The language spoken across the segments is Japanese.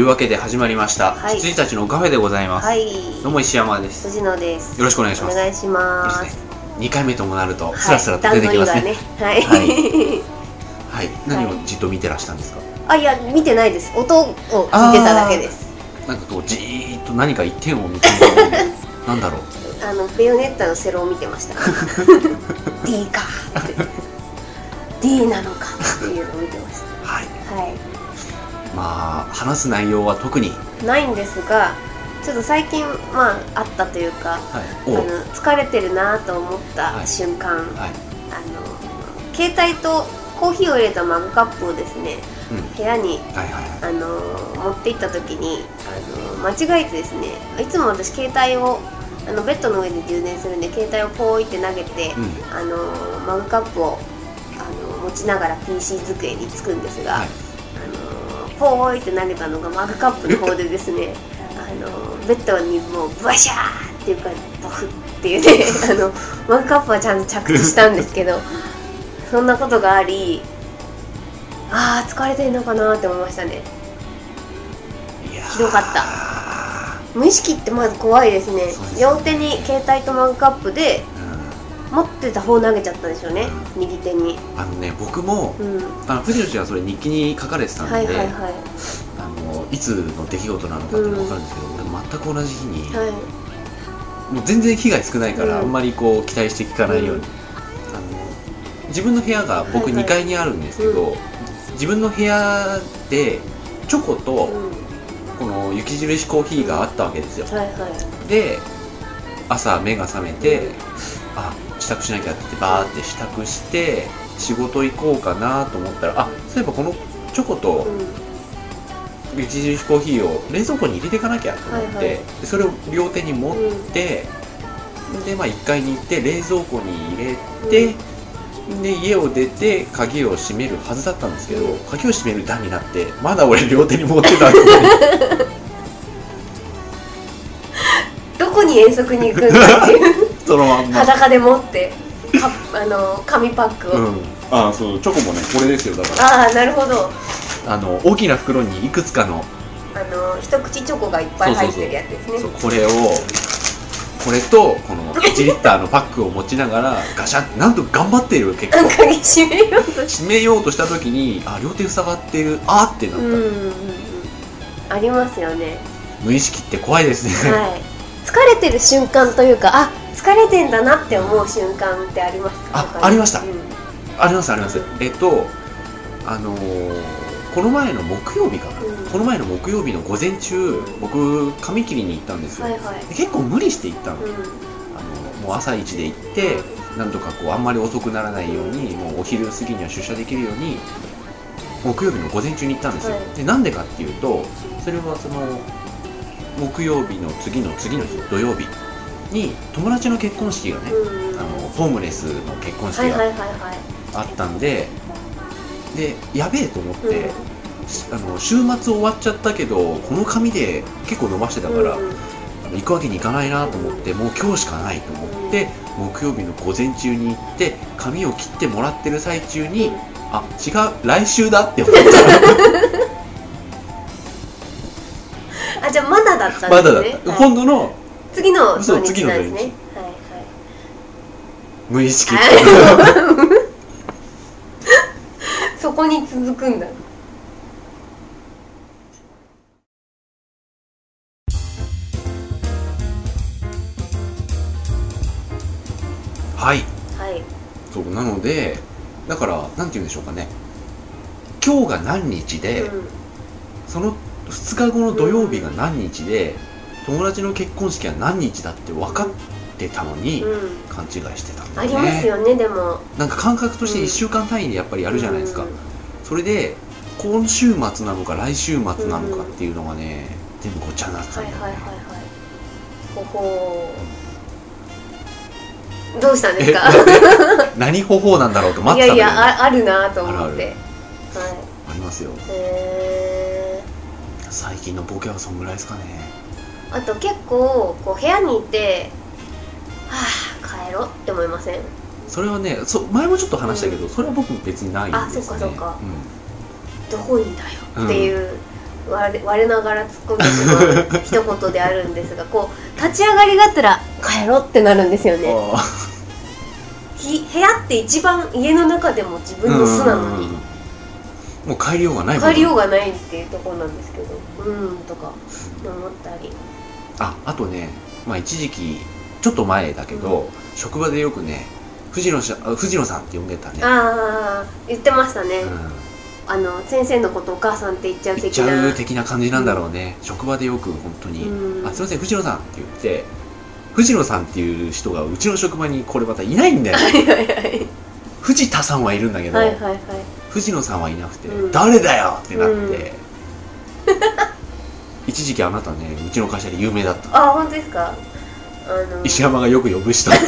はいはいというわけで始まりました、はい。羊たちのカフェでございます、はい。どうも石山です。藤野です。よろしくお願いします。お願いします。ですね。2回目ともなるとはい。スラスラと出てきますね。段取りがねはい、はい。何をじっと見てらしたんですか、あいや見てないです。音を聞いてただけです。なんかこうじーっと何か一点を見つめて なんだろう。あのベヨネッタのセロを見てました。D か D なのかっていうのを見てましはい。たはいまあ話す内容は特に。ないんですがちょっと最近まああったというかはい。あおの疲れてるなと思ったはい。瞬間、はい。あの携帯とコーヒーを入れたマグカップをですねうん。部屋にはいはいはい。あの持って行った時にあの間違えてですねいつも私携帯をあのベッドの上で充電するんで携帯をポーイって投げて、うん。あのマグカップをあの持ちながら PC 机につくんですが、はいあのポーイって投げたのがマグカップの方でですねあのベッドにもうバシャーっていうかボフっていうね あのマグカップはちゃんと着地したんですけどそんなことがありあー疲れてんのかなって思いましたね。ひどかった。無意識ってまず怖いですね。両手に携帯とマグカップでう持ってた方投げちゃったんでしょうね、右手に。んあのね僕もうん。あの藤野氏はそれ日記に書かれてたんで、はいはいはい。あのいつの出来事なのかっていうのが分かるんですけど、俺全く同じ日に、はい。もう全然被害少ないから、うん。あんまりこう期待して聞かないように、うん。あの自分の部屋が僕はいはい。2階にあるんですけど、う自分の部屋でチョコとうん。この雪印コーヒーがあったわけですよ。はいはい。で朝目が覚めてあ支度しなきゃってバーって支度して仕事行こうかなと思ったらあそういえばこのチョコとうん。雪印コーヒーを冷蔵庫に入れていかなきゃと思って、はいはい。でそれを両手に持っうん。て、でまあ1階に行って冷蔵庫に入れて、で家を出て鍵を閉めるはずだったんですけど、うん。鍵を閉める段になってまだ俺両手に持ってたんで どこに遠足に行くんだっていうそのまんま。裸で持ってかあの紙パックを、うん。ああそうチョコもねこれですよだから。ああなるほど。あの大きな袋にいくつかの。あの一口チョコがいっぱい入ってるやつですね。そうこれをこれとこの1リッターのパックを持ちながらガシャンってなんと頑張っている結構。鍵閉めようとし閉めようとした時にあ両手塞がってるあーってなった、うんうんうんうん。ありますよね。無意識って怖いですね、はい。疲れてる瞬間というかあ疲れてんだなって思う瞬間ってありますか？あありました。うん。ありますあります。えっとあのーこの前の木曜日かな、うん。この前の木曜日の午前中僕髪切りに行ったんですよ、はいはい。で結構無理して行ったの,、うん。あのもう朝一で行って、なんとかこうあんまり遅くならないようにもうお昼過ぎには出社できるように木曜日の午前中に行ったんですよ、はい。でなんでかっていうとそれはその木曜日の次の次の日土曜日に友達の結婚式がね、うん。あのホームレスの結婚式があったんで、でやべえと思って、あの週末終わっちゃったけどこの髪で結構伸ばしてたから、うん行くわけにいかないなと思ってもう今日しかないと思って木曜日の午前中に行って髪を切ってもらってる最中にあ違う来週だって思った。あじゃあまだだったんですね。まだだった、はい。今度の次の土そう日次のなんですね。はい無意識。は いそこに続くんだ。はい。はい。そうなのでだからなんて言うんでしょうかね。今日が何日で、うん。その2日後の土曜日が何日で、友達の結婚式は何日だって分かってたのに、うん。勘違いしてたんだあよねりますよねでも。なんか感覚としてうん。1週間単位でやっぱりやるじゃないですか、うん。それで今週末なのか来週末なのかっていうのがね、全部ごっちゃになってたんだよね、はいはいはいはい。ほほーどうしたんですか？何方法なんだろうと待いってたんだよ。ねやいやああるなと思って。はい。ありますよ。へ最近のボケはそんぐらいですかね。ーあと結構こう部屋にいてはあ帰ろうって思いません？それはねそ前もちょっと話したけど、それは僕別にないんですね。あそうかそうか。ん。どこにだよっていう、我我ながら突っ込んでしまう一言であるんですがこう立ち上がりがあったら帰ろうってなるんですよね。部屋って一番家の中でも自分の巣なのに。うん。もう帰りようがない帰りようががないっていうところなんですけどうんとか思ったりああとねまあ一時期ちょっと前だけど、職場でよくね藤野藤野さんって呼んでたね。ああ言ってましたね、うん。あの先生のことお母さんって言っちゃう言っちゃ的なう的な感じなんだろうね、職場でよく本当にうん「あすいません藤野さん」って言って藤野さんっていう人がうちの職場にこれまたいないんだよ。藤田さんはいるんだけど、はいはいはい。藤野さんはいなくて、うん。誰だよってなって、一時期あなたねうちの会社で有名だった。あ本当ですか？あの石山がよく呼ぶ人って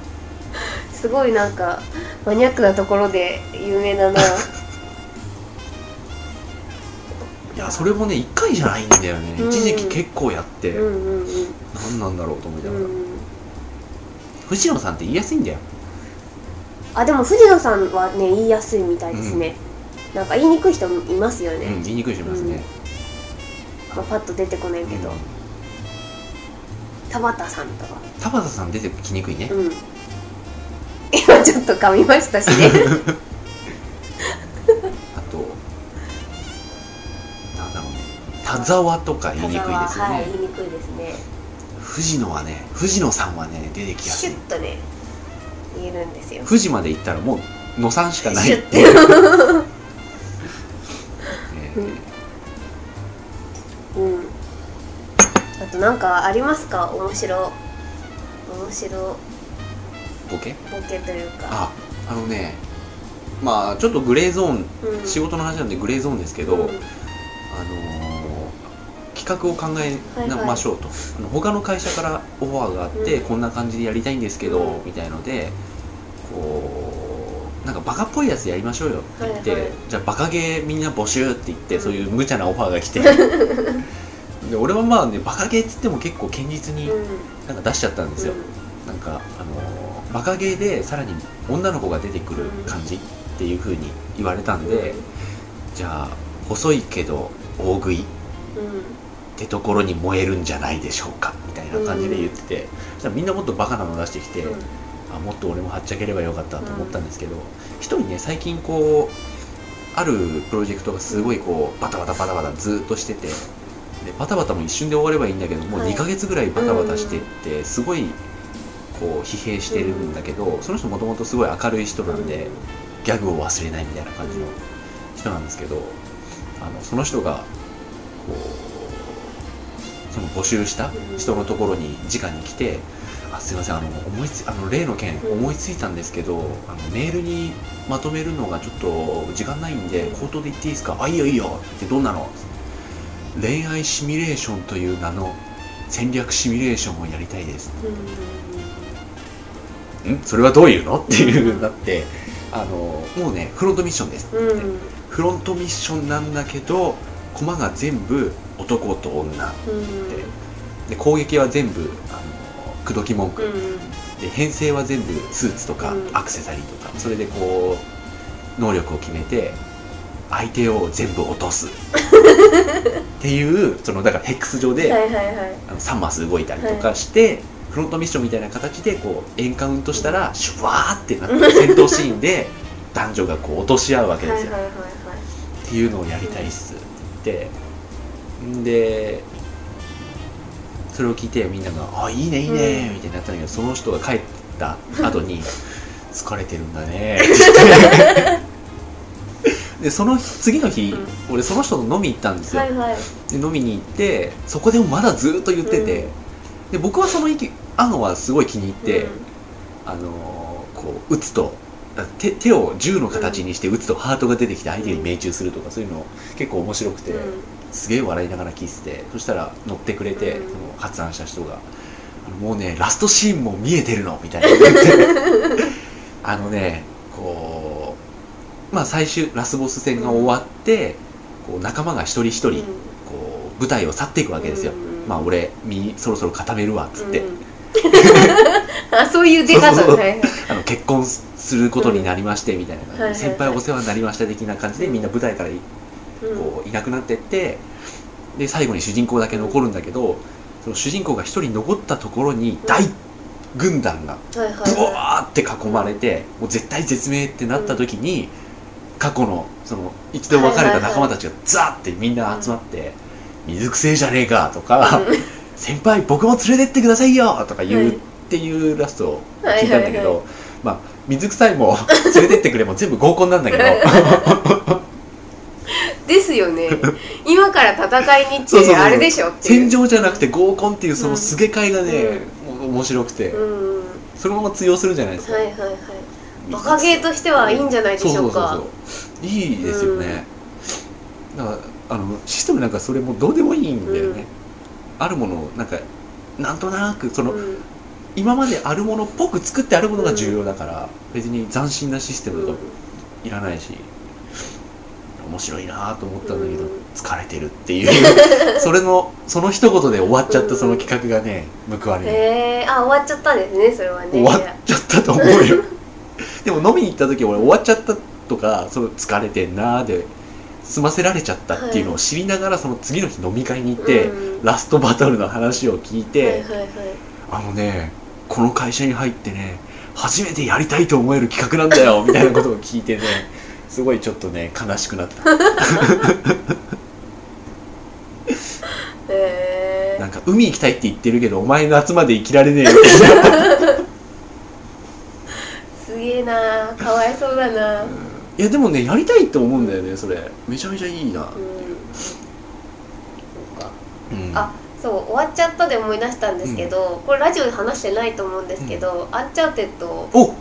すごいなんかマニアックなところで有名だな。いやそれもね1回じゃないんだよね、うん。一時期結構やって、うんうんうん。何なんだろうと思いながら、うん。藤野さんって言いやすいんだよ。あでも藤野さんはね言いやすいみたいですね、なんか言いにくい人もいますよね、うん言いにくい人いますね、まあ、パッと出てこないけど、うん。田畑さんとか。田畑さん出てきにくいね、うん。今ちょっと噛みましたしね。あとなんだろうね。田沢とか言いにくいですよね、はい言いにくいですね。藤野はね藤野さんはね出てきやすい。シュッとね言えるんですよ。富士まで行ったらもう野さんしかないっていう、ねうん。あとなんかありますか？面白面白ボケ？ボケというか。ああのねまあちょっとグレーゾーン、うん。仕事の話なんでグレーゾーンですけど、うん。あのー企画を考えましょうと、あの他の会社からオファーがあって、うん。こんな感じでやりたいんですけど、うん。みたいのでこうなんかバカっぽいやつやりましょうよ。って言って、はいはいじゃあバカゲーみんな募集って言って、そういう無茶なオファーが来て。で俺はまあねバカゲーっつっても結構堅実にうん。なんか出しちゃったんですよ、なんかあのーバカゲーでさらに女の子が出てくる感じっていう風に言われたんで、じゃあ細いけど大食いうんってところに燃えるんじゃないでしょうかみたいな感じで言ってて、そしたらみんなもっとバカなの出してきて、うんあもっと俺もはっちゃければよかったと思ったんですけど一、人ね最近こうあるプロジェクトがすごいこうバタバタバタバタずーっとしててでバタバタも一瞬で終わればいいんだけどもうはい。2ヶ月ぐらいバタバタしてってすごいこう疲弊してるんだけど、その人もともとすごい明るい人なんで、ギャグを忘れないみたいな感じの人なんですけどあのその人がこうその募集した人のところに直に来て「あすいません。あの思いつあの例の件うん思いついたんですけど、あのメールにまとめるのがちょっと時間ないんで口頭で言っていいですか？あいいよいいよ」ってどんなの？恋愛シミュレーションという名の戦略シミュレーションをやりたいです。ん。それはどういうの？っていうになってあのもうねフロントミッションです。ってうん。言って、フロントミッションなんだけど駒が全部男と女。うん。で攻撃は全部あの口説き文句、うんで編成は全部スーツとか、うん。アクセサリーとか。それでこう能力を決めて相手を全部落とす。っていうそのだからヘックス上で、はいはいはい。あの3マス動いたりとかして、フロントミッションみたいな形でこうエンカウントしたらシュワーってなって戦闘シーンで男女がこう落とし合うわけですよ、はいはいはいはい。っていうのをやりたいっす。って言ってんでそれを聞いてみんなが「あいいねいいね」うんみたいになったんだけどその人が帰った後に「疲れてるんだね」って言ってでその次の日、う俺その人と飲み行ったんですよ、はいはい。で飲みに行ってそこでもまだずっと言ってて、で僕はその意案はすごい気に入って、あのーこう打つとあ手手を銃の形にして打つとハートが出てきて相手に命中するとかそういうの結構面白くて、うん。すげえ笑いながら聞いててそしたら乗ってくれて、うん。その発案した人が「あのもうねラストシーンも見えてるの」みたいな言って。あのねこうまあ最終ラスボス戦が終わって、こう仲間が一人一人、うん。こう舞台を去っていくわけですよ、うんまあ俺身そろそろ固めるわっつって、うん。あそういう出方そあの結婚すすることになりましてみたいな感じで、はいはいはい。先輩お世話になりました的な感じでみんな舞台からこういなくなってってで最後に主人公だけ残るんだけどその主人公が一人残ったところに大軍団がブはワーって囲まれてもう絶対絶命ってなった時に過去のその一度別れた仲間たちがザーってみんな集まって「水くせえじゃねえか」とかい「先輩僕も連れてってくださいよ」とか言うはい。っていうラストを聞いたんだけどまあ水臭いも 連れてってくれも全部合コンなんだけど。ですよね。今から戦いに行ってあれでしょっ戦場じゃなくて合コンっていうそのすげ替えがね、もう面白くて、うんうん。そのまま通用するじゃないですか、はいはいはい。バカゲーとしてはいいんじゃないでしょうか。そうそうそういいですよね、だからあのシステムなんかそれもどうでもいいんだよね、あるものをなんかなんとなくその、うん今まであるものっぽく作ってあるものが重要だから、別に斬新なシステムとかいらないし、面白いなと思ったんだけど、うん疲れてるっていう。それのその一言で終わっちゃったその企画がね報われる、へえあ終わっちゃったんですねそれはね。終わっちゃったと思うよ。でも飲みに行った時俺終わっちゃったとかその疲れてんなーで済ませられちゃったっていうのを知りながらその次の日飲み会に行って、うん。ラストバトルの話を聞いて、はいはいはい。あのねこの会社に入ってね初めてやりたいと思える企画なんだよ みたいなことを聞いてねすごいちょっとね悲しくなった。なんか海行きたいって言ってるけどお前の夏まで生きられねえよ。すげえなかわいそうだな。うんいやでもねやりたいと思うんだよねそれ。めちゃめちゃいいな、そうか。うん。あそう終わっちゃったで思い出したんですけど、これラジオで話してないと思うんですけど、アンチャーテッドお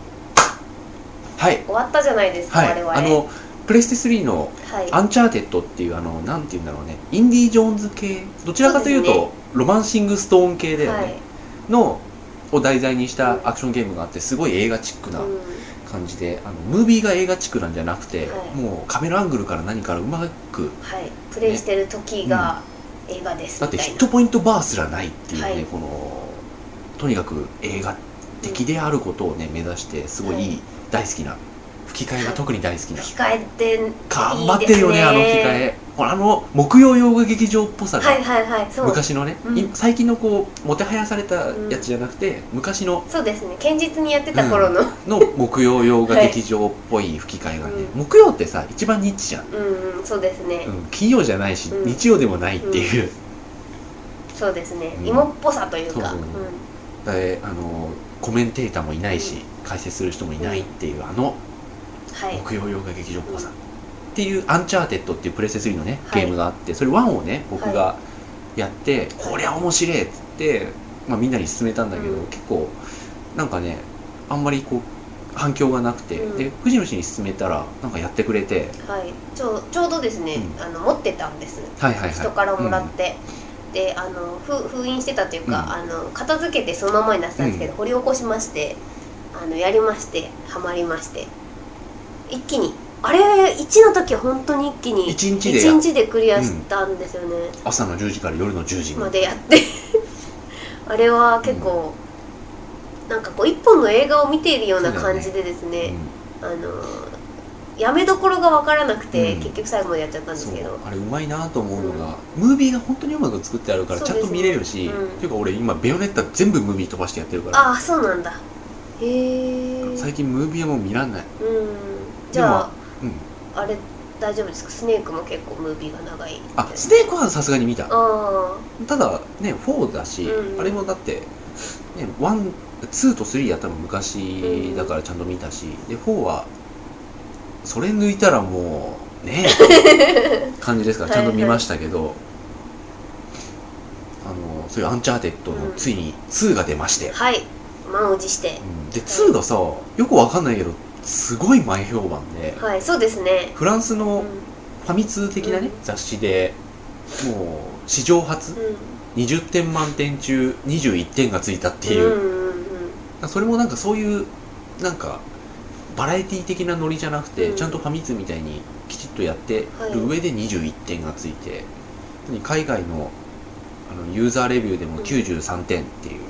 はい。終わったじゃないですか、はい。我々。あのプレステ3のはい。アンチャーテッドっていうあのなんて言うんだろうね。インディ・ジョーンズ系。どちらかというとそうでロマンシングストーン系だよね、はい。のを題材にしたアクションゲームがあってすごい映画チックなうん。感じで、あのムービーが映画チックなんじゃなくて、はい。もうカメラアングルから何からうまくはい、プレイしてる時が映画ですだってヒットポイントバーすらないっていうね、はい。このとにかく映画的であることをね目指してすごいいい。大好きな吹き替えが特に大好きな、吹き替えっていいですね。頑張ってるよねあの吹き替え。ほらあの木曜洋画劇場っぽさが、はいはいはいそう。昔のね、うん。い最近のこうもてはやされたやつじゃなくて、昔の。そうですね。堅実にやってた頃の、の木曜洋画劇場っぽい吹き替えがね、うん木曜ってさ一番ニッチじゃん、うんうんそうですね、うん、金曜じゃないし、うん。日曜でもないっていう、そうですね、うん。芋っぽさというか。そうそう。であのコメンテーターもいないし、解説する人もいないっていうあのはい。木曜洋画劇場っぽさ、っていう「アンチャーテッド」っていうプレステ3のねはい。ゲームがあって、それ1をね僕がやって、こりゃ面白いっつって、まあ、みんなに勧めたんだけど、うん。結構なんかねあんまりこう反響がなくて、うん。で藤野氏に勧めたらなんかやってくれてはい。ちょうちょうどですね、うん。あの持ってたんです。はいはいはい。人からもらって、であの封封印してたというか、うん。あの片付けてそのままに出したんですけど、うん。掘り起こしましてあのやりましてハマりまして一気に。あれ1の時は本当に一気に一日でや一日でクリアしたんですよね、朝の10時から夜の10時にまでやって。あれは結構、なんかこう一本の映画を見ているような感じでですね。あのやめどころが分からなくて、うん。結局最後までやっちゃったんですけど。あれうまいなと思うのが、ムービーが本当にうまく作ってあるからちゃんと見れるし、ねうん。っていうか俺今ベヨネッタ全部ムービー飛ばしてやってるから。ああそうなんだ。へえ最近ムービーはもう見らんない、うんじゃあうん、あれ大丈夫ですか？スネークも結構ムービーが長いあスネークはさすがに見た。あただね4だし、うんあれもだって、ね、1 2と3は多分昔だからちゃんと見たし、で4はそれ抜いたらもうねえ 感じですからちゃんと見ましたけど、あのそういうアンチャーテッドのうん。ついに2が出まして、あはい。満を持して。うん。で2がさよくわかんないけどすごい前評判ではいそうですね。フランスのうん。ファミ通的なね、うん。雑誌でもう史上初20点満点中21点がついたっていう、うんうんうんそれもなんかそういうなんかバラエティ的なノリじゃなくて、うん。ちゃんとファミ通みたいにきちっとやってる上で21点がついて、海外のあのユーザーレビューでも93点っていう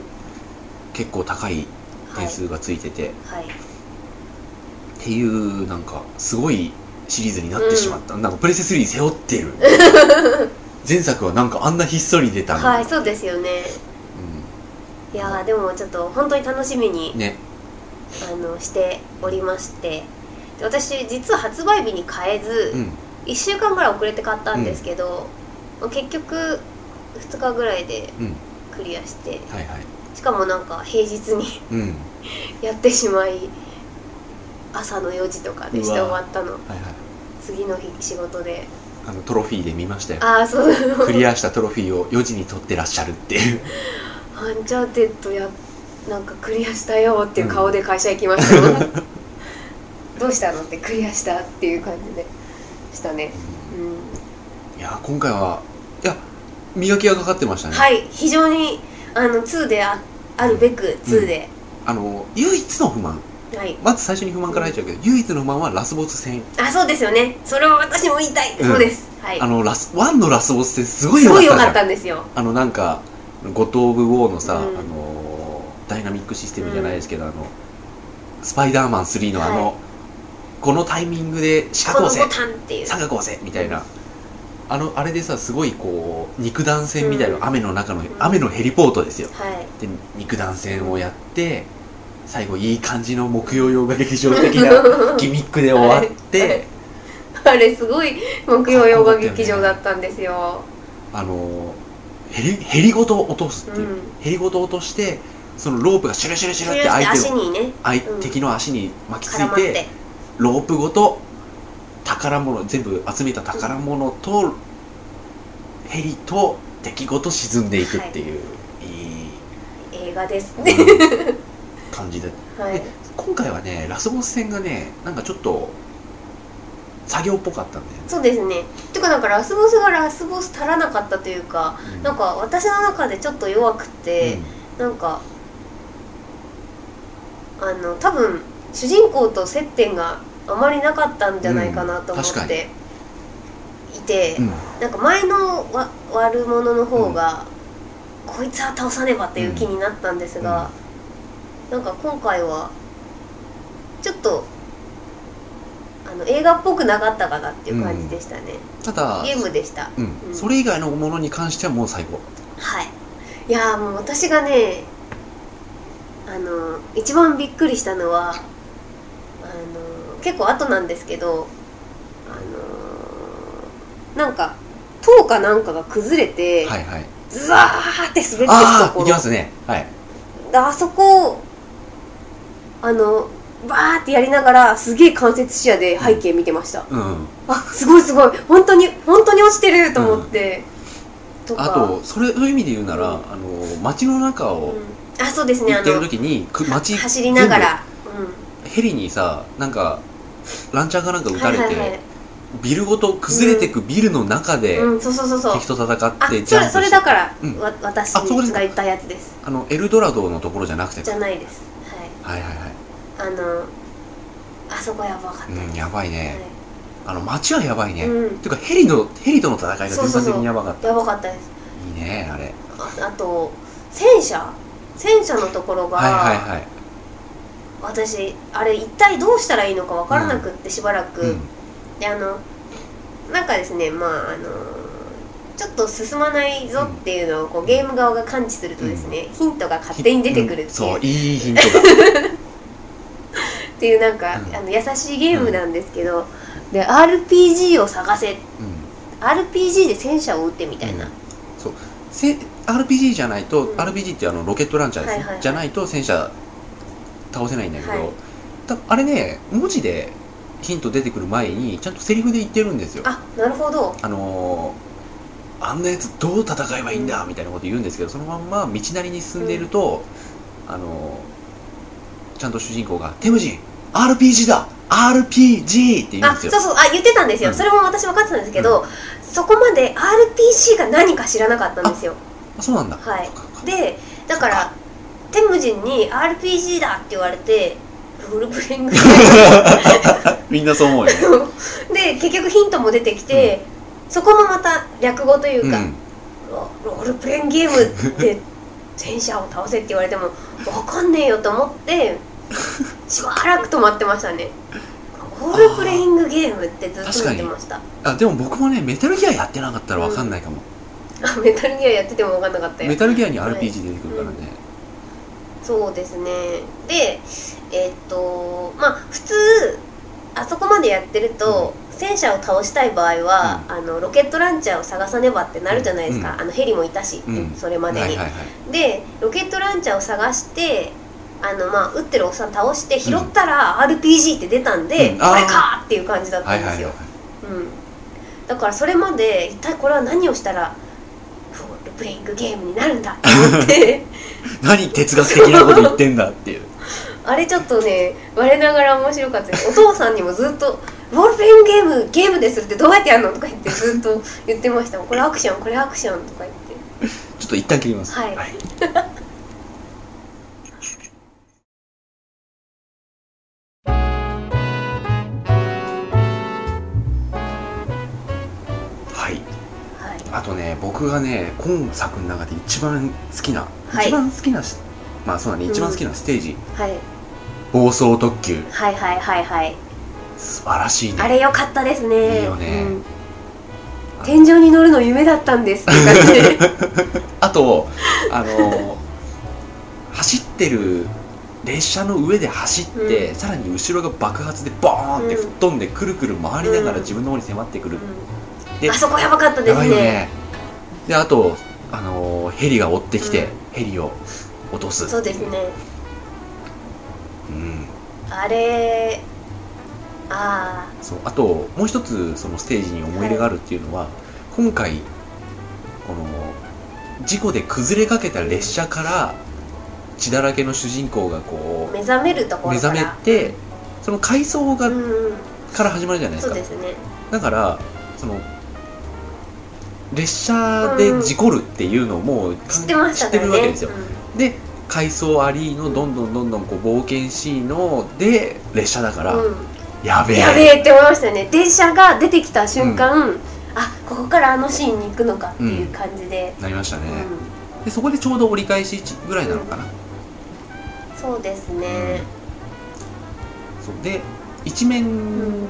結構高い点数がついてて、はいっていうなんかすごいシリーズになってしまった、なんかプレステ3背負ってる。前作はなんかあんなひっそり出たはいそうですよね。いやーでもちょっと本当に楽しみにうん、ね。あのしておりまして。で私実は発売日に買えず、うん。1週間ぐらい遅れて買ったんですけど、結局2日ぐらいでうん。クリアして。はいはい。しかもなんか平日にうん。やってしまい朝の4時とかでして終わったの。はいはい。次の日仕事で。あのトロフィーで見ましたよ。ああそう。クリアしたトロフィーを4時に取ってらっしゃるっていう。アンチャーテッドやなんかクリアしたよっていう顔で会社行きましたよ、どうしたのってクリアしたっていう感じでしたね、うん、いや今回はいや磨きがかかってましたね、はい非常にあの2でああるべく2で、あの唯一の不満はい。まず最初に不満から入っちゃうけど、唯一の不満はラスボス戦。あそうですよね。それは私も言いたい、うん。そうです。はい。あのラス1のラスボス戦すごい良かすごい良かったんですよ。あのなんかゴッド・オブ・ウォーのさ、うん。あのダイナミックシステムじゃないですけど、あのスパイダーマン3のあの、はい。このタイミングで四こ角押せのボタンっていう。三角押せみたいな。あのあれでさすごいこう肉弾戦みたいな、うん。雨の中の、ん。雨のヘリポートですよ。はい。で肉弾戦をやって最後いい感じの木曜洋画劇場的なギミックで終わって、はい。あれすごい木曜洋画劇場だったんですよ。あのヘリヘリごと落とすっていう、うん。ヘリごと落としてそのロープがシュルシュルシュルって相手を足にね。相うん。敵の足に巻きついてて。ロープごと宝物全部集めた宝物とヘリと敵ごと沈んでいくっていう、い、い。映画ですね、うん感じで。はい。で今回はねラスボス戦がねなんかちょっと作業っぽかったんだよね。そうですね。てかなんかラスボスがラスボス足らなかったというか、うん。なんか私の中でちょっと弱くて、なんかあの多分主人公と接点があまりなかったんじゃないかなと思っていて、うん。なんか前のわ悪者の方が、こいつは倒さねばっていう気になったんですが、なんか今回はちょっとあの映画っぽくなかったかなっていう感じでしたね、ただゲームでした。うん。うん。それ以外のものに関してはもう最高はい。いやーもう私がねあの一番びっくりしたのはあの結構後なんですけどあのなんか塔かなんかが崩れて、はいはい。ズワーって滑ってるああところ。いきますね。はい。であそこをあのバーってやりながらすげえ間接視野で背景見てました、うんあすごいすごい。本当に本当に落ちてると思って、とか。あとそれそういう意味で言うなら、うん。あの街の中をうん、あそうですね行ってる時にく街走りながら、ヘリにさなんかランチャーかなんかうん、撃たれて、はいはいはい。ビルごと崩れてくビルの中でうん、そうそうそうそう。敵と戦あってジそれそャンプして。れだから、うん。わ私が言ったやつです。あのエルドラドのところじゃなくてじゃないですはいはいはい。はいあのあそこやばかった。うんやばいね。あの街はやばいね、うん。ていうかヘリのヘリとの戦いが全般的にやばかった。やばかったです。いいねあれ。ああと戦車。戦車のところが、はいはいはい。私あれ一体どうしたらいいのか分からなくってしばらく、うん。であのなんかですねまああのちょっと進まないぞっていうのをこうゲーム側が感知するとですね、ヒントが勝手に出てくるっていう,、ん。そういいヒントがっていうなんか、うん。あの優しいゲームなんですけど、で RPG を探せ。うん。RPG で戦車を撃ってみたいな、うん。そう。せ RPG じゃないと、うん。RPG ってあのロケットランチャーですじゃないと戦車倒せないんだけど、はい。たあれね文字でヒント出てくる前にちゃんとセリフで言ってるんですよ。あなるほど。あのーあんなやつどう戦えばいいんだみたいなこと言うんですけどそのまんま道なりに進んでいると、あのーちゃんと主人公が「テムジン RPG だ RPG!」って言うんあですよ。そうそうあ言ってたんですよ、うん。それも私分かってたんですけど、そこまで RPG が何か知らなかったんですよ。あそうなんだ、はい。でだからテムジンに RPG だって言われてロールプレイング。みんなそう思うよね。で結局ヒントも出てきて、そこもまた略語というか、うん。ロロールプレインゲームで 戦車を倒せって言われても分かんねえよと思って しばらく止まってましたね。ロールプレイングゲームってずっと言ってました。あでも僕もねメタルギアやってなかったら分かんないかも、あメタルギアやってても分かんなかったよ。メタルギアにはい。RPG 出てくるからね、そうですね。でえっとまあ普通あそこまでやってると、戦車を倒したい場合は、あのロケットランチャーを探さねばってなるじゃないですか、うん。あのヘリもいたし、うん。それまでに、はいはいはい。でロケットランチャーを探してあのまあ撃ってるおっさん倒して拾ったら RPG って出たんで、うん。あれかっていう感じだったんですよ、はいはいはいうん、だからそれまで一体これは何をしたらロールプレイングゲームになるんだと思って。何哲学的なこと言ってんだっていう。あれちょっとね我ながら面白かったです。お父さんにもずっと「ロールプレイングゲームゲームでするってどうやってやるの?」とか言ってずっと言ってました。これアクションこれアクションとか言って。ちょっと一旦切ります。はい。はい。はい。あとね僕がね今作の中で一番好きな、はい。一番好きなしまあそうだねうん。一番好きなステージ、はい。暴走特急。はいはいはいはい素晴らしいね。あれ良かったですね。いいよね。うん。天井に乗るの夢だったんです。あとあの走ってる列車の上で走って、うん。さらに後ろが爆発でボーンって吹っ飛んで、くるくる回りながらうん。自分の方に迫ってくる、うん。であそこやばかったでやすねね。であとあのヘリが追ってきて、ヘリを落とすそうですね。うん。あれあそうあともう一つそのステージに思い入れがあるっていうのは、今回この事故で崩れかけた列車から血だらけの主人公がこあ目覚めるとこう目ろから。覚めてその回想が、うんうん。から始まるじゃないですか。そうですね。だからその列車で事故るっていうのをもう知ってました知ってるわけですよ、うん。で回想ありのどんどんどんどんこう冒険しいので列車だから、うんやべえ。やべえって思いましたよね。電車が出てきた瞬間、あここからあのシーンに行くのかっていう感じで、なりましたね、うん。でそこでちょうど折り返しぐらいなのかな、そうですね、そう。で一面っ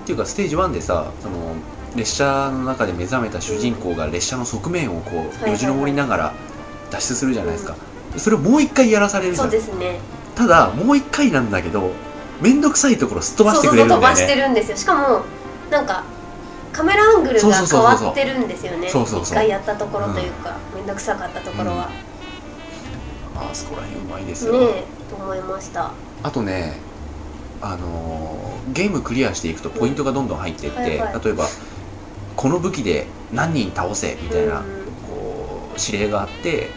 ていうかステージ1でさその列車の中で目覚めた主人公が列車の側面をこはいうはい。よじ登りながら脱出するじゃないですか、それをもう一回やらされるじそゃうんですね。ただもう一回なんだけど面倒くさいところすっ飛ばしてくそうそうそう飛ばれるんだよねしてるんですよ。しかもなんかカメラアングルが変わってるんですよね。一回やったところというか面倒くさかったところは、あそこら辺うまいですよ、ねえと思いました。あとねあのーゲームクリアしていくとポイントがどんどん入っていって、はいはい。例えばこの武器で何人倒せみたいな、うん。こう指令があって、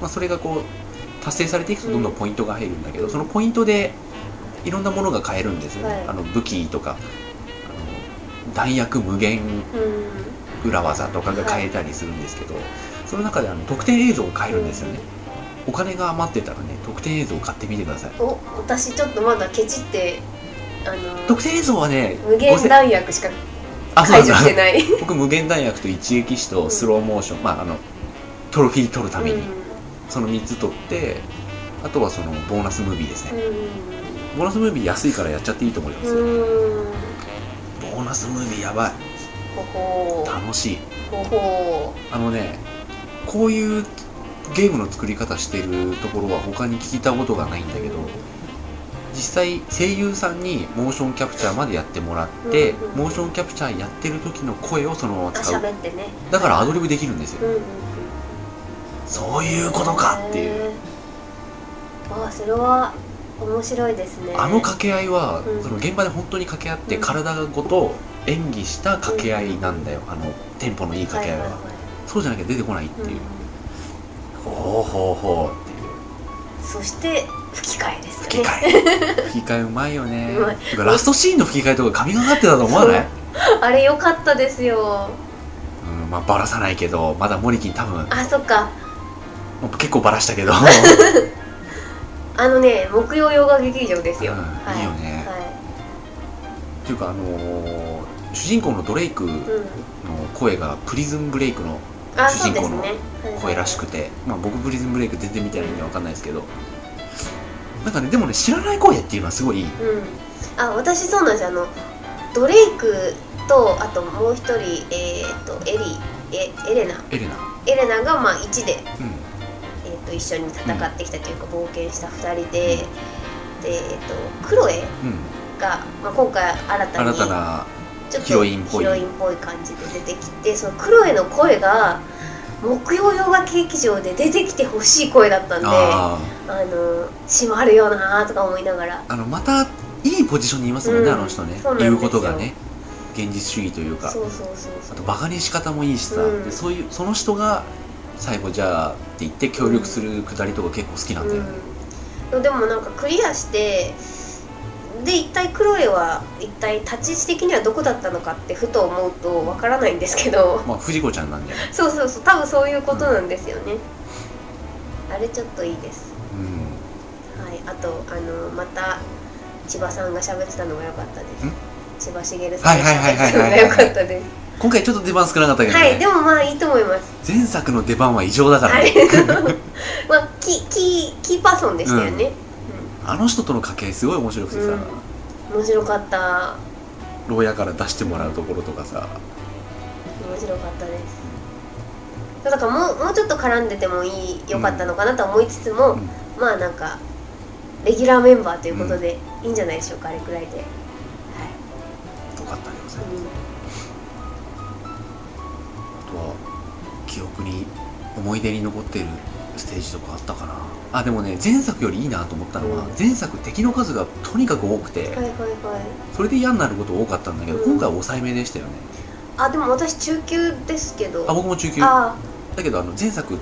まあ、それがこう達成されていくとどんどんポイントが入るんだけど、そのポイントでいろんなものが買えるんですよね、はい。あの武器とかあの弾薬無限うん。裏技とかが買えたりするんですけど、その中であの特典映像を買えるんですよね、お金が余ってたらね特典映像を買ってみてください。お私ちょっとまだケチってあの特典映像はね無限5000弾薬しか解除してない。僕無限弾薬と一撃死とスローモーション、まああのトロフィー取るために、うん。その3つ取ってあとはそのボーナスムービーですね、うボーナスムービー安いからやっちゃっていいと思います、ボーナスムービーやばい。ほほー楽しい。ほほあのねこういうゲームの作り方してるところは他に聞いたことがないんだけど実際声優さんにモーションキャプチャーまでやってもらって、うんうん。モーションキャプチャーやってる時の声をそのままあ使う。喋ってね。だからアドリブできるんですよ。うんうんうん。そういうことかっていう。へー。あそれは面白いですね。あの掛け合いは、うん。その現場で本当に掛け合ってうん。体ごと演技した掛け合いなんだよ、あのテンポのいい掛け合いは,、そうじゃなきゃ出てこないっていう、ほうほうほうっていう。うんそして吹き替えですよね。吹き替え。吹き替えうまいよね。ラストシーンの吹き替えとか神がかってたと思わない。あれ良かったですよ。うんまあバラさないけどまだモリキン多分。あそっか。結構バラしたけど、あのね木曜洋画劇場ですよ、うんはい。いよね。はっていうかあのー主人公のドレイクの声がプリズンブレイクのあ主人公のそうですね。はいはい声らしくて、まあ、僕プリズンブレイク全然見てないんでわかんないですけどなんかねでもね知らない声っていうのはすごいうん。あ私そうなんですよ。あのドレイクとあともう一人えっ、とエリえエレナ。エレナ。エレナがまあ1で、うん一緒に戦ってきたというか、冒険した2人で、で、えー、とクロエうん。が、まあ、今回新たにちょっとヒロインっぽい。感じで出てきてそのクロエの声が木曜洋画劇場で出てきてほしい声だったんでああの締まるよなとか思いながら。ーあのまたいいポジションにいますもんね、うん。あの人ね。言うことがね。現実主義というか。そうそうそうそう。あとバカに仕方もいいしさ、うん。でそういうその人が最後じゃあって言って協力するくだりとか結構好きなんだよね、うん、でもなんかクリアしてで一体クロエは一体立ち位置的にはどこだったのかってふと思うとわからないんですけど。まあ藤子ちゃんなんじゃないそうそうそう多分そういうことなんですよね、あれちょっといいです。うん。はいあとあのまた千葉さんが喋ってたのが良かったです。ん？千葉茂さんが喋ってたのが良かったです今回ちょっと出番少なかったけどね、はいでもまあいいと思います。前作の出番は異常だからはい。ね、まあキキキーパーソンでしたよね、あの人との掛け合いすごい面白くてさ、うん。面白かった。牢屋から出してもらうところとかさ、面白かったです。だからもうもうちょっと絡んでてもいい良かったのかなとは思いつつも、うん。まあなんかレギュラーメンバーということでいいんじゃないでしょうか、あれくらいで、はい。よかったでございます記憶に思い出に残っているステージとかあったかな。あでもね前作よりいいなと思ったのは、うん。前作敵の数がとにかく多くて、はいはいはい。それで嫌になること多かったんだけど、うん。今回は抑えめでしたよね。あでも私中級ですけど。あ僕も中級。あだけどあの前作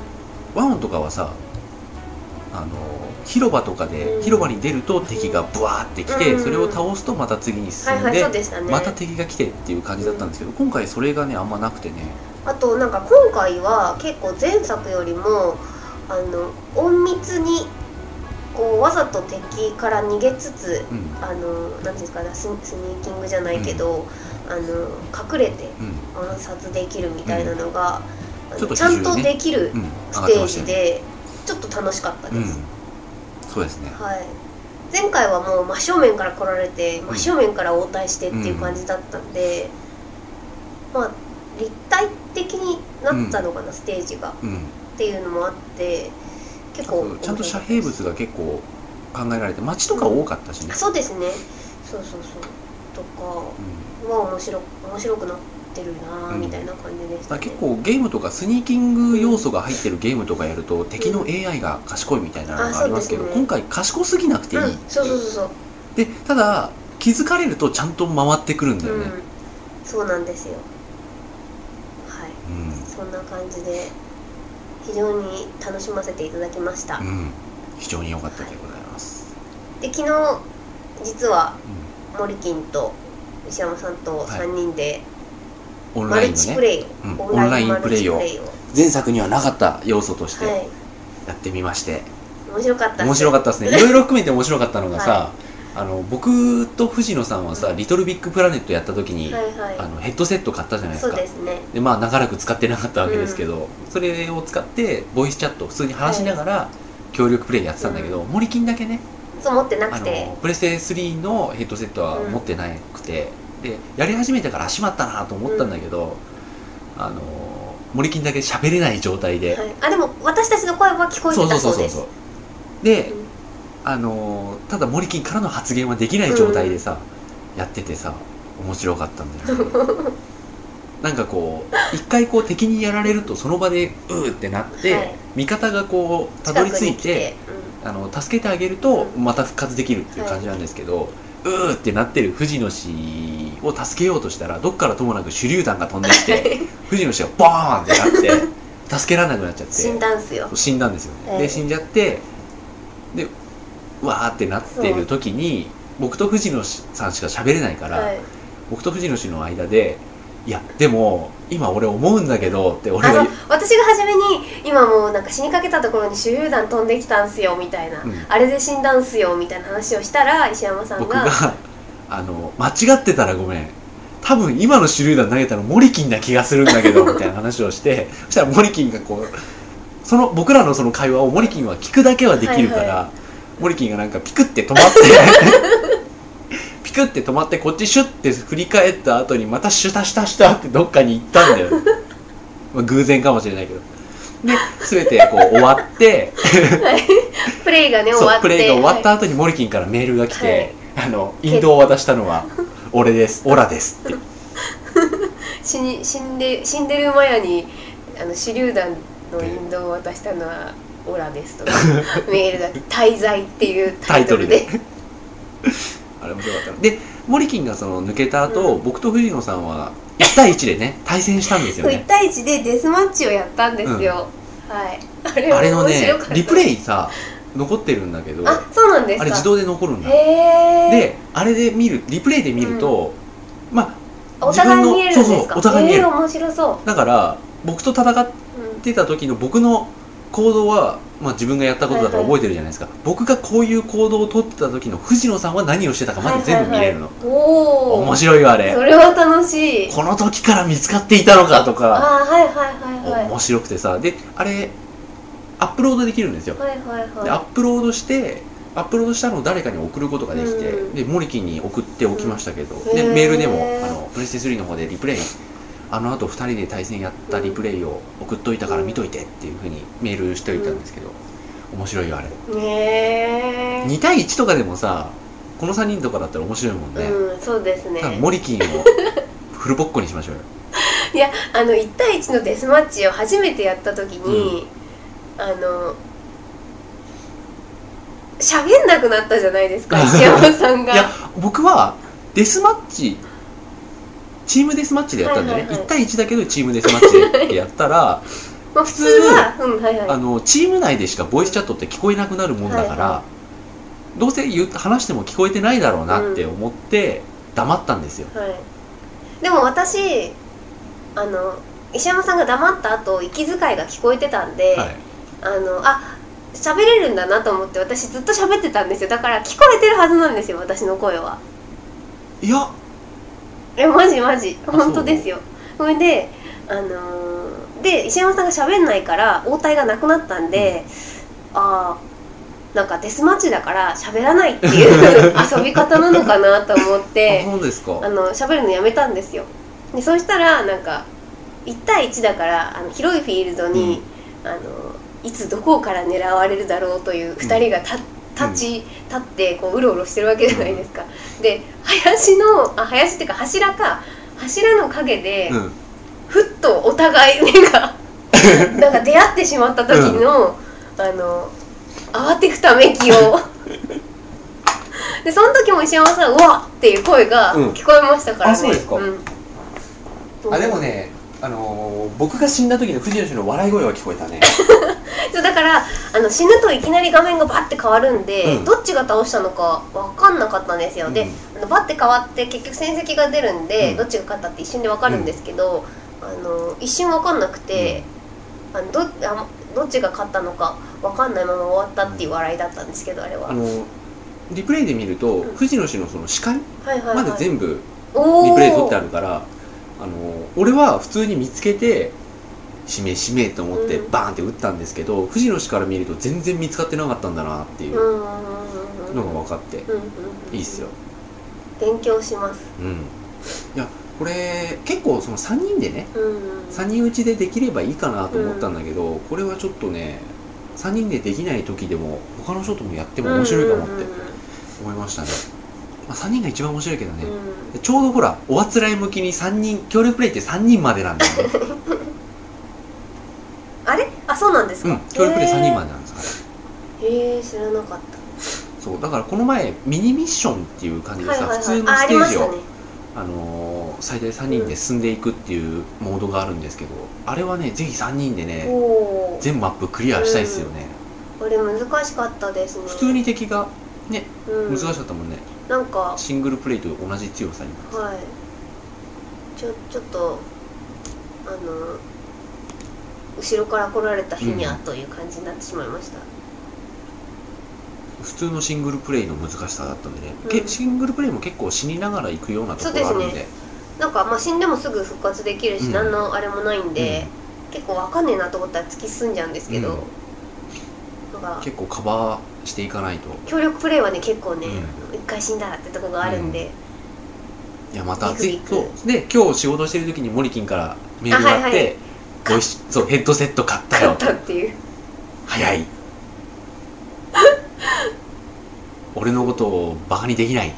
ワンとかはさあの広場とかで、うん。広場に出ると敵がブワーって来て、うん。それを倒すとまた次に進んで、はいはいそうでね。また敵が来てっていう感じだったんですけど、今回それがねあんまなくてねあとなんか今回は結構前作よりもあの隠密にこうわざと敵から逃げつつうん。あのなんていうんですかねススニーキングじゃないけど、あの隠れてうん。暗殺できるみたいなのが、あのちちゃんとできるステージでちょっと楽しかったうん。です、そうですね。はい。前回はもう真正面から来られて真正面から応対してっていう感じだったんで、まあ立体的になったのかな、ステージが。っうん。ていうのもあって結構ちゃんと遮蔽物が結構考えられて街とか多かったしね。あ、そうですね。そうそうそう。とかうん。は面白面白くなってるなうん。みたいな感じでしたね、結構ゲームとかスニーキング要素が入ってるゲームとかやると敵の AI が賢いみたいなのがありますけど、ね。今回賢すぎなくていい、うんそうそうそうそう。でただ気づかれるとちゃんと回ってくるんだよね、うん、そうなんですよそんな感じで非常に楽しませていただきました、うん。非常に良かったでございます、で昨日実はう森金と石山さんとはい。3人でん、オンラインのね。チプレイを、うん。オンラインプレイを前作にはなかった要素としてはい。やってみまして、面白かった面白かっったですね。いろいろ含めて面白かったのがさ、はあの僕と藤野さんはさ「リトルビッグプラネット」やった時に、はいはい。あのヘッドセット買ったじゃないですか。そうですね。でまあ長らく使ってなかったわけですけど、それを使ってボイスチャット普通に話しながら協力プレイやってたんだけど、森金だけねそう持ってなあくて。のプレステ3のヘッドセットは持ってなくて、でやり始めてからしまったなと思ったんだけど、あの森金だけ喋れない状態で、はい、あでも私たちの声は聞こえてたそうです。う。で、うんあのただ森金からの発言はできない状態でさ、やっててさ面白かったんだよね。なんかこう一回こう敵にやられるとその場でうーってなって、はい。味方がこうたどり着い近くに来てあの助けてあげるとまた復活できるっていう感じなんですけど、うーってなってる藤野氏を助けようとしたらどっからともなく手榴弾が飛んできて藤野氏がボーンってなって 助けられなくなっちゃって死んだんすよ。死んだんですよ、ええ。で死んじゃってでわーってなってる時に僕と藤野さんしか喋れないから、はい。僕と藤野氏の間で「いやでも今俺思うんだけど」って俺が言私が初めに今もうなんか死にかけたところに手榴弾飛んできたんすよみたいな、うん。あれで死んだんすよみたいな話をしたら石山さんが僕があの間違ってたらごめん。多分今の手榴弾投げたのモリキンな気がするんだけど みたいな話をしてそしたらモリキンがこうその僕らのその会話をモリキンは聞くだけはできるから、はいはモリキンがなんかピクって止まって ピクって止まってこっちシュッて振り返った後にまたシュタシュタシュタってどっかに行ったんだよまあ偶然かもしれないけど。で全てこう終わって。プレイがね終わって。そうプレイが終わった後にモリキンからメールが来て、あの引導を渡したのは俺です。オラですって。死に死んで死んでるマヤにあの手榴弾の引導を渡したのはオラですとか メールが「滞在」っていうタタイトルでであれ面白かったでモリキンがその抜けた後、うん。僕と藤野さんは1対1でね対戦したんですよそう1ね対1でデスマッチをやったんですよ、はい。あれあれのねリプレイさ残ってるんだけどあそうなんですか。あれ自動で残るんだ。であれで見るリプレイで見ると、まあお互い見えるんですか？そうそうお互い見える。えー面白そだから僕と戦っう、うんてた時の僕の行動は、まあ、自分がやったことだから覚えてるじゃないですか、僕がこういう行動をとってた時の藤野さんは何をしてたかまで全部見れるの、はいはいはい、おお面白いよあれ。それは楽しい。この時から見つかっていたのかとか。あーはいはいはいはい。面白くてさ。であれアップロードできるんですよ、はいはいでアッはプロードしてアップロードしたのを誰かに送ることができて、うん。でモリキンに送っておきましたけど、うんでメールでもあのプレステ3の方でリプレイあのあと2人で対戦やったリプレイを送っといたから見といてっていうふうにメールしておいたんですけど、面白いよあれ。いねえ2対1とかでもさこの3人とかだったら面白いもんね、うんそうですね。モリキンをフルボッコにしましょうよ。いやあの1対1のデスマッチを初めてやった時に、あの喋んなくなったじゃないですか石山さんが。いや僕はデスマッチチームデスマッチでやったんだよね、はいはいはい。1対1だけどチームデスマッチでやったら まあ、普通はうんはいはい。あのチーム内でしかボイスチャットって聞こえなくなるもんだから、はどうせ言う話しても聞こえてないだろうなって思って黙ったんですよ、はい、でも私あの石山さんが黙った後息遣いが聞こえてたんで、はい、あのあ喋れるんだなと思って私ずっと喋ってたんですよ。だから聞こえてるはずなんですよ私の声は。いやえマジマジ。あ本当ですよ。それであのーで石山さんが喋んないから応対がなくなったんで、ああなんかデスマッチだから喋らないっていう 遊び方なのかなと思っあてそうですか。あの喋るのやめたんですよ。でそうしたらなんか1対1だからあの広いフィールドに、あのいつどこから狙われるだろうという2人がた、立ち立ってこううろうろしてるわけじゃないですか、で林のあ林っていうか柱か柱の陰で、うん。ふっとお互い目が なんか出会ってしまった時の、あの慌てふためきを。でその時も石山さん「うわっ!」っていう声がうん。聞こえましたからね、あそうですか。ん。あでもねあのー僕が死んだ時の藤吉の笑い声は聞こえたね。そうだからあの死ぬといきなり画面がバッて変わるんで、うん。どっちが倒したのか分かんなかったんですよ、でうん。あのバッて変わって結局戦績が出るんで、うん。どっちが勝ったって一瞬で分かるんですけど、あの一瞬分かんなくて、あのどあどっちが勝ったのか分かんないまま終わったっていう笑いだったんですけどあれは、あのリプレイで見ると、うん。藤野氏のその視界はいはいはい。まで全部おー。リプレイ取ってあるからあの俺は普通に見つけて指名指名と思ってうん。バーンって打ったんですけど、藤野氏から見ると全然見つかってなかったんだなっていううん。うんうんうんのが分かって、うんうんうんいいっすよ。勉強します。うん。いやこれ結構その3人でねうんうん。3人打ちでできればいいかなと思ったんだけど、これはちょっとね3人でできない時でも他の人ともやっても面白いかもって思いましたね、まあ、3人が一番面白いけどね、うん。ちょうどほらおあつらい向きに3人協力プレイって3人までなんだよね。あれ？あそうなんですか、うん。協力プレイ3人までなんですからへえ知らなかっそう。だからこの前ミニミッションっていう感じでさ、たはいはいはい。普通のあステージをあね。あのー最大3人で進んでいくっていうモードがあるんですけどあれはねぜひ3人でね全マップクリアしたいですよね、これ難しかったですね。普通に敵がねうん。難しかったもんね、なんかシングルプレイと同じ強さにはい。ちょちょっとあの後ろから来られた日にゃという感じになってしまいました、普通のシングルプレイの難しさだったんでね、うん。けシングルプレイも結構死にながら行くようなところあるんで。そうですなんかまあ死んでもすぐ復活できるし、うん。何のあれもないんで、結構わかんねえなと思ったら突き進んじゃうんですけど、うん。なんか結構カバしていかないと。協力プレイはね結構ねう一、回死んだらってとこがあるんで、いやまたビクビクそうで今日仕事してる時にモリキンからメールがあってあはいはい。そうヘッドセット買ったよ。勝ったっていう。早い。俺のことをバカにできない。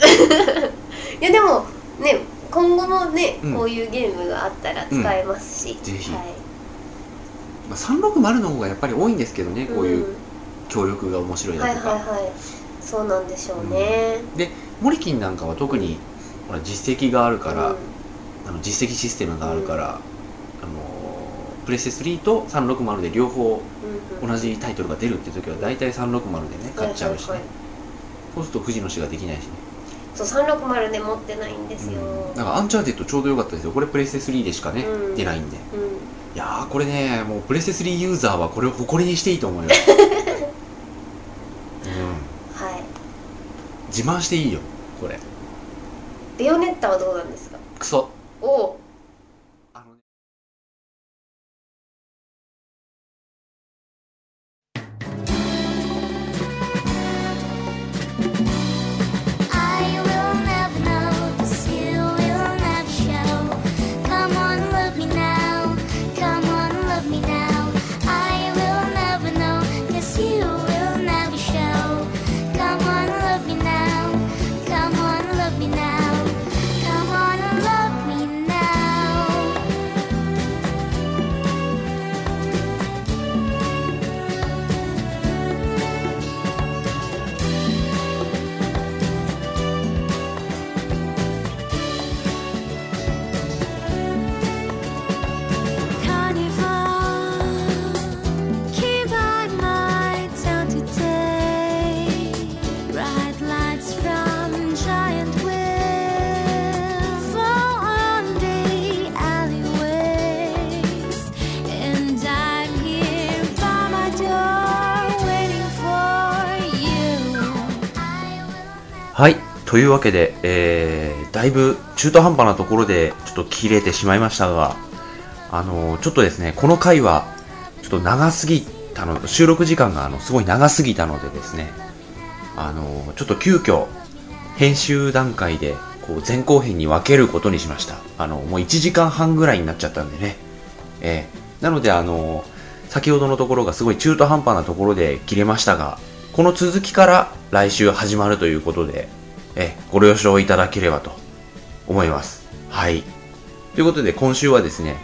いやでもね今後もね、うん。こういうゲームがあったら使えますし、ぜひ。はい。まあ、360の方がやっぱり多いんですけどねこういう協力が面白いうん、はいだとか、はいはい。そうなんでしょうね、でモリキンなんかは特にほら実績があるから、うん。あの実績システムがあるから、あのプレステ3と360で両方うんうん。同じタイトルが出るって時は大体360でね買っちゃうしね、はいはいはいそうすると富士の死ができないしね、そう360で持ってないんですよ、うん、だからアンチャーテッドちょうどよかったですよ。これプレステ3でしかね、うん。出ないんで。うん。いやーこれねもうプレステ3ユーザーはこれを誇りにしていいと思うよ、うん、はい自慢していいよこれ。ベヨネッタはどうなんですか？クソというわけで、えー、だいぶ中途半端なところでちょっと切れてしまいましたが、あのーちょっとですね、この回は、ちょっと長すぎたの、収録時間があの、すごい長すぎたのでですね、あのーちょっと急遽、編集段階で、こう、前後編に分けることにしました。あの、もう1時間半ぐらいになっちゃったんでね。えー、なのであの先ほどのところがすごい中途半端なところで切れましたが、この続きから来週始まるということで、え、ご了承いただければと思います。はい。ということで、今週はですね、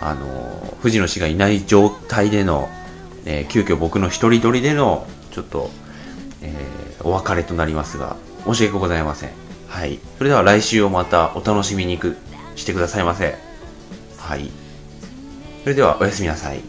あの、藤野氏がいない状態での、えー急遽僕の一人撮りでの、ちょっと、えーお別れとなりますが、申し訳ございません。はい。それでは来週をまたお楽しみにくしてくださいませ。はい。それではおやすみなさい。